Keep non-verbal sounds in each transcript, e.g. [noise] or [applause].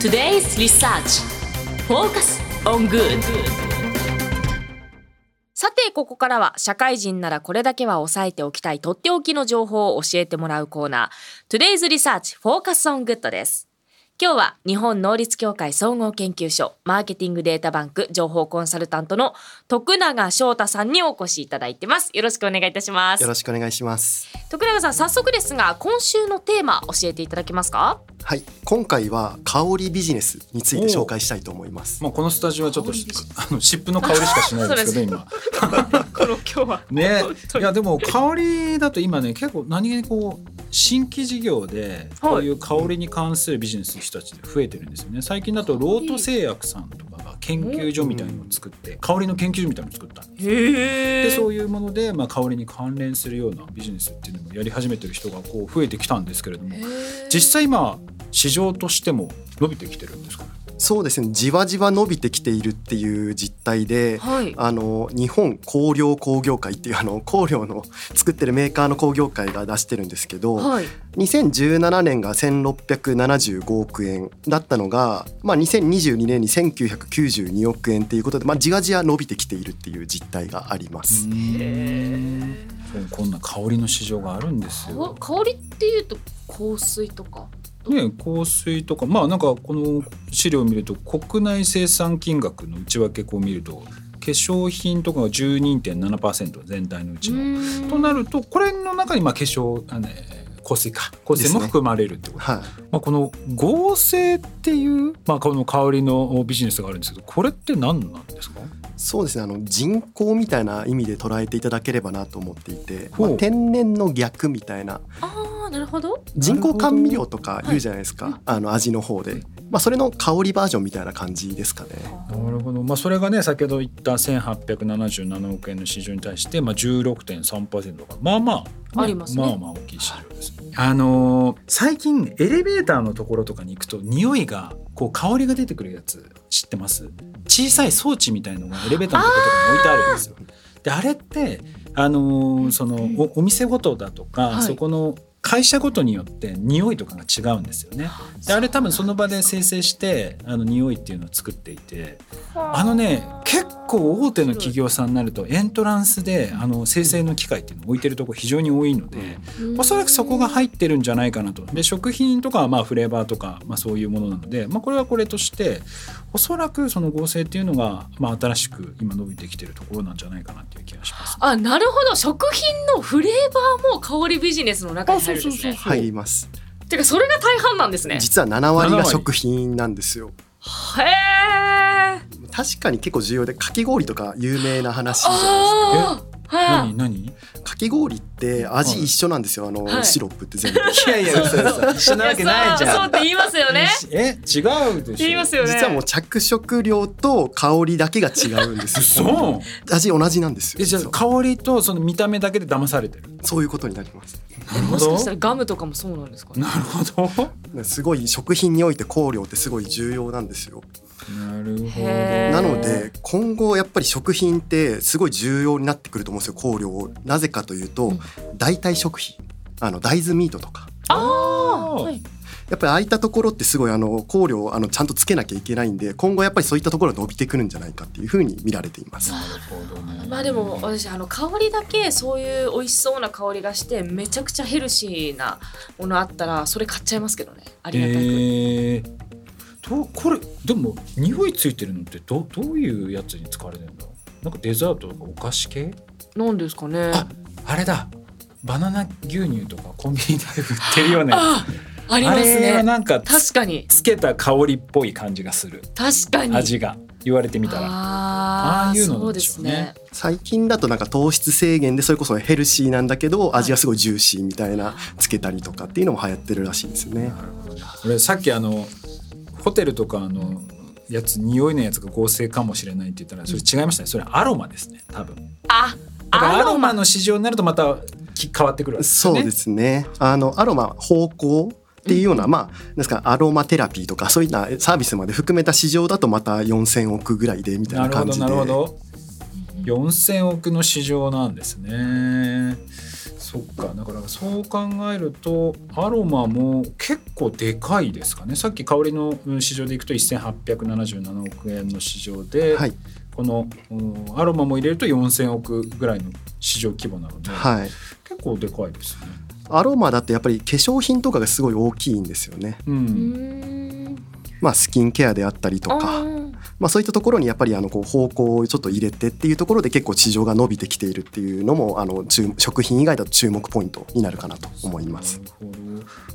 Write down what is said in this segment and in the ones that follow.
Today's Research. Focus on Good. さてここからは社会人ならこれだけは押さえておきたいとっておきの情報を教えてもらうコーナー。Today's Research Focus on Good です今日は日本能率協会総合研究所マーケティングデータバンク情報コンサルタントの徳永翔太さんにお越しいただいてます。よろしくお願いいたします。よろしくお願いします。徳永さん早速ですが今週のテーマ教えていただけますか？はい。今回は香りビジネスについて紹介したいと思います。まあこのスタジオはちょっとあの湿布の香りしかしないですけど今この今。日 [laughs] はねいやでも香りだと今ね結構何気にこう新規事業でこういう香りに関するビジネスの人たちで増えてるんですよね。最近だとロート製薬さんとかが研究所みたいのを作って香りの研究所みたいのを作ったんですよ。でそういうもので、まあ、香りに関連するようなビジネスっていうのもやり始めてる人がこう増えてきたんですけれども実際今市場としても伸びてきてるんですかね？そうですね。じわじわ伸びてきているっていう実態で、はい。あの日本香料工業会っていうあの香料の作ってるメーカーの工業会が出してるんですけど、はい。2017年が1675億円だったのが、まあ、2022年に1992億円っていうことで、まあ、じわじわ伸びてきているっていう実態があります。こんな香りの市場があるんですよ。香りっていうと香水とか？ね、香水とかまあなんかこの資料を見ると国内生産金額の内訳こう見ると化粧品とかが12.7%全体のうちの。となるとこれの中にまあ化粧あ、ね、香水か。香水も含まれるってこと、はい。まあ、この合成っていう、まあ、この香りのビジネスがあるんですけどこれって何なんですか？そうですね。あの人工みたいな意味で捉えていただければなと思っていて、まあ、天然の逆みたいななるほど。人工甘味料とか言うじゃないですか、あの味の方で、まあ、それの香りバージョンみたいな感じですかね。なるほど、まあ、それがね先ほど言った1877億円の市場に対して、まあ、16.3%がまあまあ、ねありますね。まあまあ大きい市場です、あのー最近エレベーターのところとかに行くと匂いがこう香りが出てくるやつ知ってます？小さい装置みたいのがエレベーターのところに置いてあるんですよ。であれってあのーそのおお店ごとだとか、はい。そこの会社ごとによって匂いとかが違うんですよね。であれ多分その場で生成してあの匂いっていうのを作っていてあのね結構大手の企業さんになるとエントランスであの生成の機械っていうのを置いてるとこ非常に多いのでおそらくそこが入ってるんじゃないかなと。で食品とかはまあフレーバーとか、まあ、そういうものなので、まあ、これはこれとしておそらくその合成っていうのが、まあ、新しく今伸びてきてるところなんじゃないかなっていう気がします。あなるほど食品のフレーバーも香りビジネスの中に入るんですね。入ります。てかそれが大半なんですね。実は7割7割が食品なんですよ。へえ確かに結構重要でかき氷とか有名な話じゃないああはい何何？ですかかき氷って味一緒なんですよあの、はい。シロップって全部。いやいや嘘嘘。一緒なわけないじそうそうゃん。って言いますよね。え違うでしょ。言いますよね。実はもう着色料と香りだけが違うんですよ。そう。味同じなんですよえじゃ香りとその見た目だけで騙されてる。そういうことになりますもしかしたらガムとかもそうなんですか？ねなるほど。すごい食品において香料ってすごい重要なんですよ。なるほど。なので今後やっぱり食品ってすごい重要になってくると思うんですよ香料なぜかというと、うん。代替食品あの大豆ミートとか。ああー。はいやっぱりああいったところってすごいあの香料をあのちゃんとつけなきゃいけないんで今後やっぱりそういったところが伸びてくるんじゃないかっていうふうに見られています。なるほどね。まあでも私あの香りだけそういう美味しそうな香りがしてめちゃくちゃヘルシーなものあったらそれ買っちゃいますけどね。ありがたく、えー、とこれでも匂いついてるのってどどういうやつに使われてるんだなんかデザートとかお菓子系？なんですかね。ああれだ。バナナ牛乳とかコンビニで売ってるよねあありますあれはねなんか確かに。つけた香りっぽい感じがする。確かに。味が。言われてみたら。あああいうのでしょうね。最近だとなんか糖質制限でそれこそヘルシーなんだけど味がすごいジューシーみたいなつけたりとかっていうのも流行ってるらしいですよね。俺さっきあのホテルとかあのやつ匂いのやつが合成かもしれないって言ったらそれ違いましたね。それアロマですね多分。あだからアロマのの市場になるとまたき変わってくるわけですよね。そうですね。あのアロマ芳香っていうような、まあなんですかアロマテラピーとかそういったサービスまで含めた市場だとまた4,000億ぐらいでみたいな感じで。なるほど。4,000億の市場なんですね。そっか。だからそう考えるとアロマも結構でかいですかね。さっき香りの市場でいくと1877億円の市場で、はい。このうんアロマも入れると4,000億ぐらいの市場規模なので、はい。結構でかいですね。アロマだってやっぱり化粧品とかがすごい大きいんですよね。う、うんんまあスキンケアであったりとあか、ーまあそういったところにやっぱりあのこう方向をちょっと入れてっていうところで結構市場が伸びてきているっていうのもあの注食品以外だと注目ポイントになるかなと思います。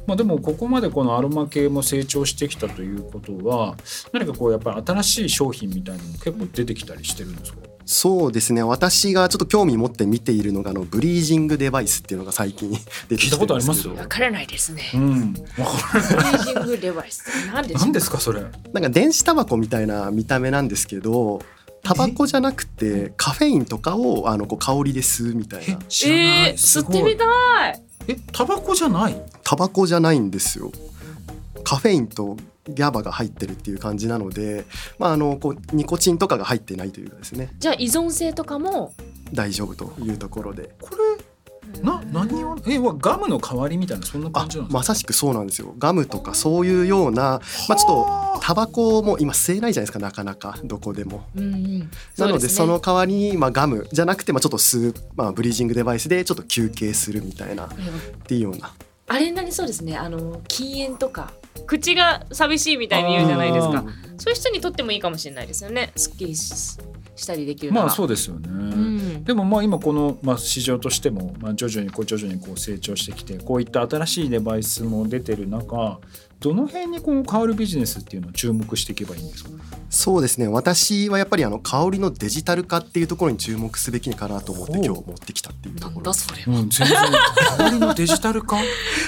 まあでもここまでこのアロマ系も成長してきたということは何かこうやっぱり新しい商品みたいなのも結構出てきたりしてるんですか？そうですね私がちょっと興味持って見ているのがあのブリージングデバイスっていうのが最近 [laughs] 出てきたことあります？よわからないですね。うん。ブリージングデバイスって何でる。すか？何ですかそれ？なんか電子タバコみたいな見た目なんですけどタバコじゃなくてカフェインとかをあのこう香りで吸うみたいえな知らない。えー、吸ってみたい。えタバコじゃない？タバコじゃないんですよカフェインとギャバが入ってるっていう感じなので、まあ、あのこうニコチンとかが入ってないというかですねじゃあ依存性とかも？大丈夫というところでこれな何をえはガムの代わりみたいなそんなあ感じなんですか？まさしくそうなんですよガムとかそういうような、まあ、ちょっとタバコも今吸えないじゃないですかなかなかどこでも。うんうん。なのでそのう代わりに、まあ、ガムじゃなくて、まあ、ちょっと吸う、まあ、ブリージングデバイスでちょっと休憩するみたいなっ。ていうようなあれになりそうですね。あの禁煙とか口が寂しいみたいに言うじゃないですあか。そういう人にとってもいいかもしれないですよね。すっきりししたりできる。まあそうですよね。うん。でもまあ今このまあ市場としてもまあ徐々にこう徐々にこう成長してきてこういった新しいデバイスも出てる中どの辺にこの香るビジネスっていうのを注目していけばいいんですか？そうですね。私はやっぱりあの香りのデジタル化っていうところに注目すべきかなと思って今日持ってきたっていうところ。なんだそれ。は。うん全然香りのデジタル化？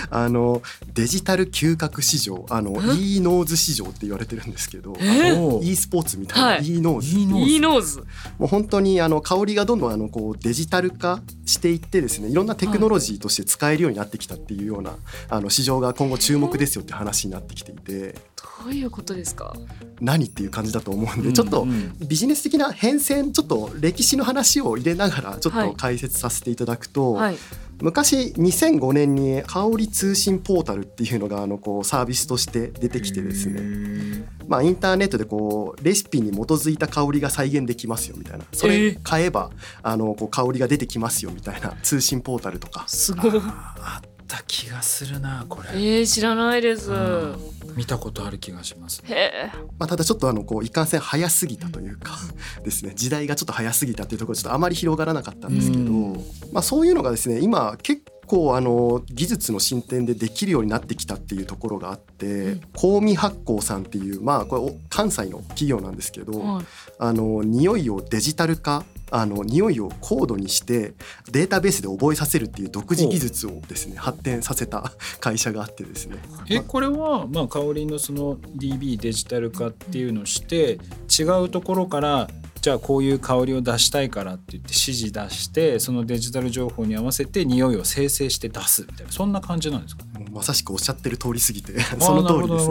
あのデジタル嗅覚市場。あの e ノーズ市場って言われてるんですけど。えおう e スポーツみたいな、はい。E ノーズ。いいのいいノーズ。もう本当にあの香りがどんどんあのこうデジタル化していってですねいろんなテクノロジーとして使えるようになってきたっていうような、あの市場が今後注目ですよって話になってきていて。どういうことですか？何っていう感じだと思うんで、うんちょっとうん。ビジネス的な変遷ちょっと歴史の話を入れながらちょっはいと解説させていただくと、はい。昔2005年に香り通信ポータルっていうのがあのこうサービスとして出てきてですね、まあ、インターネットでこうレシピに基づいた香りが再現できますよみたいな。そえれー買えばあのこう香りが出てきますよみたいな通信ポータルとか。すごい。あった気がするなこれ。えー、知らないです。うん見たことある気がします。へえ。まあ、ただちょっとあのこういかんせん早すぎたというか [laughs] ですね時代がちょっと早すぎたっていうところでちょっとあまり広がらなかったんですけど、うんまあ、そういうのがですね今結構あの技術の進展でできるようになってきたっていうところがあって、ん香味発酵さんっていうまあこれお関西の企業なんですけど、はいあの匂いをデジタル化あの匂いを高度にしてデータベースで覚えさせるっていう独自技術をですね発展させた会社があってですね。えこれはまあ香りのその DB デジタル化っていうのをして違うところからじゃあこういう香りを出したいからって言って指示出してそのデジタル情報に合わせて匂いを生成して出すみたいなそんな感じなんですかね？まさしくおっしゃってる通り過ぎてその通りです。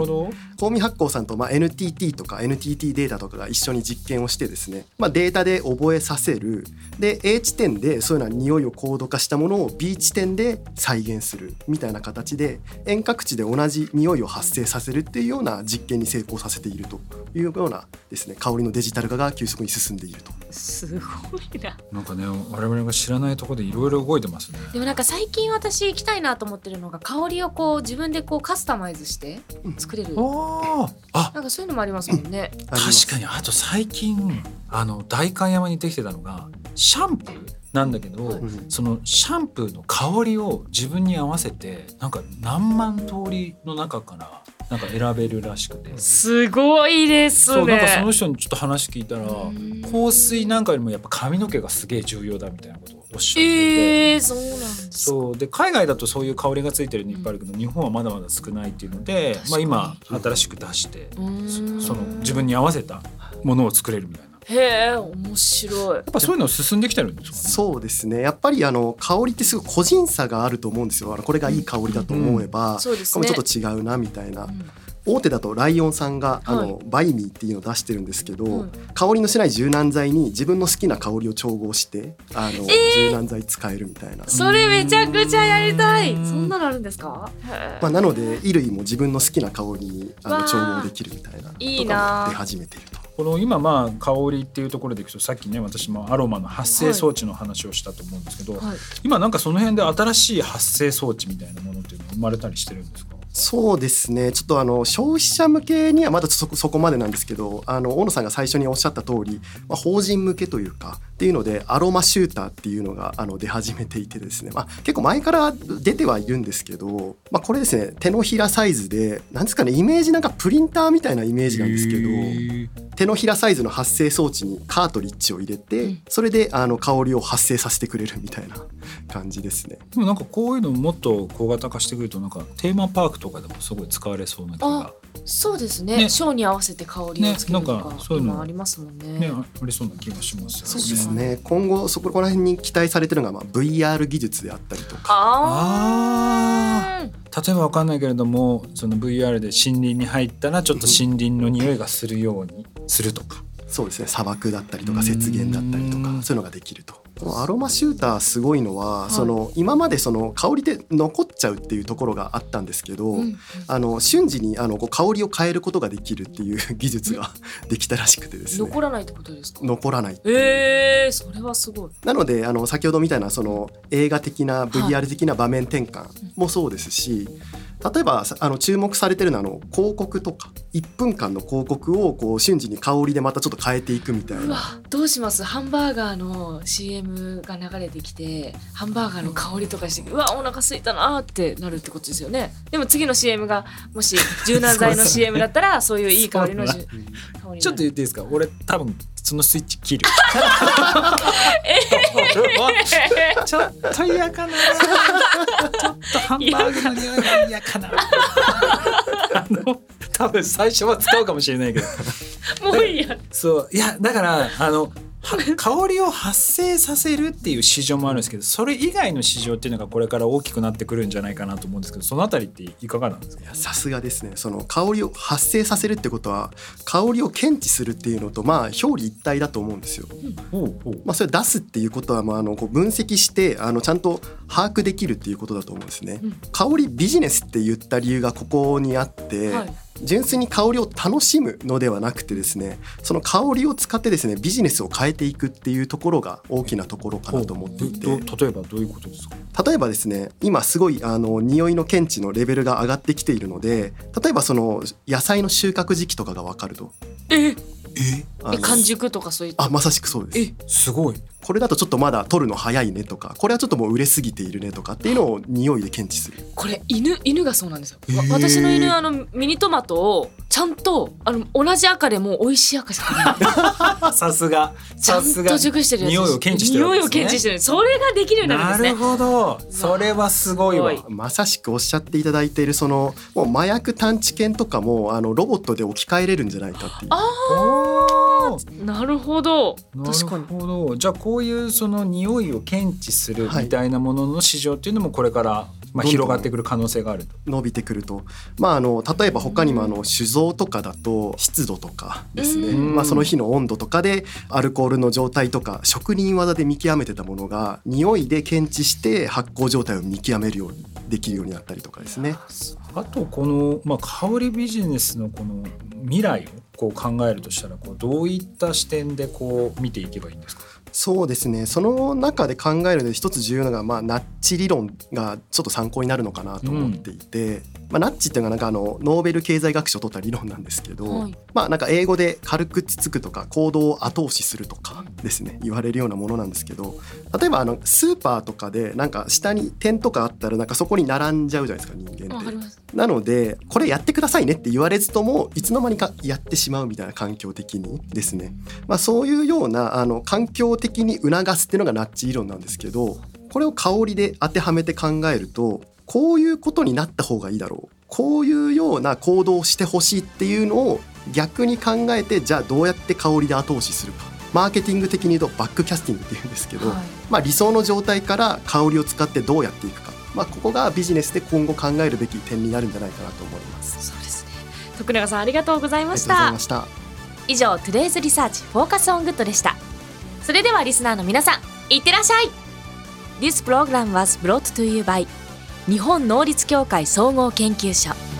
香味発酵さんとまあ NTT とか NTT データとかが一緒に実験をしてですね、まあ、データで覚えさせる。で A 地点でそういうような匂いを高度化したものを B 地点で再現するみたいな形で遠隔地で同じ匂いを発生させるっていうような実験に成功させているというようなですね香りのデジタル化が急速に進んでいると。すごいな。なんかね我々が知らないところでいろいろ動いてますね。でもなんか最近私行きたいなと思ってるのが香りをこう自分でこうカスタマイズして作れる。ああなんかそういうのもありますもんね。あります確かにあと最近あの代官山にできてたのがシャンプーなんだけど、うんそのシャンプーの香りを自分に合わせてなんか何万通りの中からなんか選べるらしくて。すごいですね。そうなんかその人にちょっと話聞いたらん香水なんかよりもやっぱ髪の毛がすげえ重要だみたいなことをおっしゃってえー、そうなん。そうで海外だとそういう香りがついてるのいっぱいあるけど、日本はまだまだ少ないっていうので、まあ、今新しく出してその自分に合わせたものを作れるみたいな。へえ面白い。やっぱそういうの進んできてるんですかね？そうですね。やっぱりあの香りってすごい個人差があると思うんですよ。これがいい香りだと思えば、そうですね。これちょっと違うなみたいな。大手だとライオンさんがあの、はバイミーっていうのを出してるんですけど、うん。香りのしない柔軟剤に自分の好きな香りを調合してあの、柔軟剤使えるみたいな。それめちゃくちゃやりたい。うん。そんなのあるんですか？まあ、なので衣類も自分の好きな香りにあの調合できるみたいないいなとかも出始めていると。この今まあ香りっていうところでいくとさっきね私もアロマの発生装置の話をしたと思うんですけど、はい。今なんかその辺で新しい発生装置みたいなものっていうのは生まれたりしてるんですか？そうですね。ちょっとあの消費者向けにはまだそこそこまでなんですけどあの大野さんが最初におっしゃった通り、まあ、法人向けというかっていうのでアロマシューターっていうのがあの出始めていてですね、まあ、結構前から出てはいるんですけど、まあ、これですね手のひらサイズでなんですかねイメージなんかプリンターみたいなイメージなんですけど。手のひらサイズの発生装置にカートリッジを入れて、うんそれであの香りを発生させてくれるみたいな感じですね。でもなんかこういうのもっと小型化してくるとなんかテーマパークとかでもすごい使われそうな気がそうですね。ね。ショーに合わせて香りをつけるとねなんかかそういうの今ありますもんね。ねありそうな気がしますよね。そうですね。今後そこら辺に期待されてるのが、まあ、VR 技術であったりとか。あー。例えばわかんないけれどもその VR で森林に入ったらちょっと森林の匂いがするようにするとか。そうですね。砂漠だったりとか雪原だったりとうん。かそういうのができると。このアロマシューターすごいのは、い。その今までその香りで残っちゃうっていうところがあったんですけど、うん。あの瞬時にあのこう香りを変えることができるっていう [laughs] 技術が [laughs] できたらしくてですね。残らないってことですか？残らないえー、それはすごい。なのであの先ほどみたいなその映画的な VR 的な場面転換もそうですし、例えばさあの注目されてるのはあの広告とか1分間の広告をこう瞬時に香りでまたちょっと変えていくみたいうな。わどうします？ハンバーガーの CM が流れてきてハンバーガーの香りとかしてうわお腹空いたなーってなるってことですよね。でも次の CM がもし柔軟剤の CM だったらそういういい香りのちょっと言っていいですか？俺多分そのスイッチ切る。ちょっと嫌かな。ちょっとハンバーグの匂いが嫌かな。あの多分最初は使うかもしれないけど。もういいやそういやだからあのは香りを発生させるっていう市場もあるんですけどそれ以外の市場っていうのがこれから大きくなってくるんじゃないかなと思うんですけどそのあたりっていかがなんですか？さすがですね。その香りを発生させるってことは香りを検知するっていうのとまあ表裏一体だと思うんですよ。まあ、それ出すっていうことは、まあ、あのこう分析してあのちゃんと把握できるっていうことだと思うんですね。うん。香りビジネスって言った理由がここにあって、はい純粋に香りを楽しむのではなくてですねその香りを使ってですねビジネスを変えていくっていうところが大きなところかなと思っていて。例えばどういうことですか？例えばですね今すごいあの匂いの検知のレベルが上がってきているので例えばその野菜の収穫時期とかが分かると。え。え？完熟とかそういったあまさしくそうです。えすごいこれだとちょっとまだ取るの早いねとかこれはちょっともう売れすぎているねとかっていうのを匂いで検知する。これ犬犬がそうなんですよ、わへー。私の犬あのミニトマトをちゃんとあの同じ赤でも美味しい赤じゃない。[laughs] さすが。ちゃんさすがと熟してるやつ匂いを検知してるね。匂いを検知してる。それができるようになるんですね。なるほど。それはすごいわ。まさしくおっしゃっていただいているそのもう麻薬探知犬とかもあのロボットで置き換えれるんじゃないかっていう。おーなるほど。なる確かに。ほど。じゃあこういうその匂いを検知するはい。みたいなものの市場っていうのもこれから、まあ、広がってくる可能性があると。伸びてくると、まあ、あの例えば他にもあの酒造とかだと湿度とかですね、うん。まあ、その日の温度とかでアルコールの状態とか職人技で見極めてたものが匂いで検知して発酵状態を見極めるようにできるようになったりとかですね。あとこの、まあ、香りビジネスのこの未来をこう考えるとしたらこうどういった視点でこう見ていけばいいんですか？そうですね。その中で考えるので一つ重要なのが、まあ、ナッチ理論がちょっと参考になるのかなと思っていて、まあ、ナッチっていうのがなんかあのノーベル経済学賞を取った理論なんですけど、はい。まあなんか英語で軽くつつくとか行動を後押しするとかですね言われるようなものなんですけど例えばあのスーパーとかでなんか下に点とかあったらなんかそこに並んじゃうじゃないですか人なのでこれやってくださいねって言われずともいつの間にかやってしまうみたいな環境的にですね、まあ、そういうようなあの環境的に促すっていうのがナッチ理論なんですけどこれを香りで当てはめて考えるとこういうことになった方がいいだろう。こういうような行動をしてほしいっていうのを逆に考えてじゃあどうやって香りで後押しするか。マーケティング的に言うとバックキャスティングっていうんですけど、はい、まあ、理想の状態から香りを使ってどうやっていくか、まあ、ここがビジネスで今後考えるべき点になるんじゃないかなと思います。そうですね。徳永さんありがとうございました。以上トゥデイズリサーチフォーカスオングッドでした。それではリスナーの皆さんいってらっしゃい。This program was brought to you by 日本能力協会総合研究所。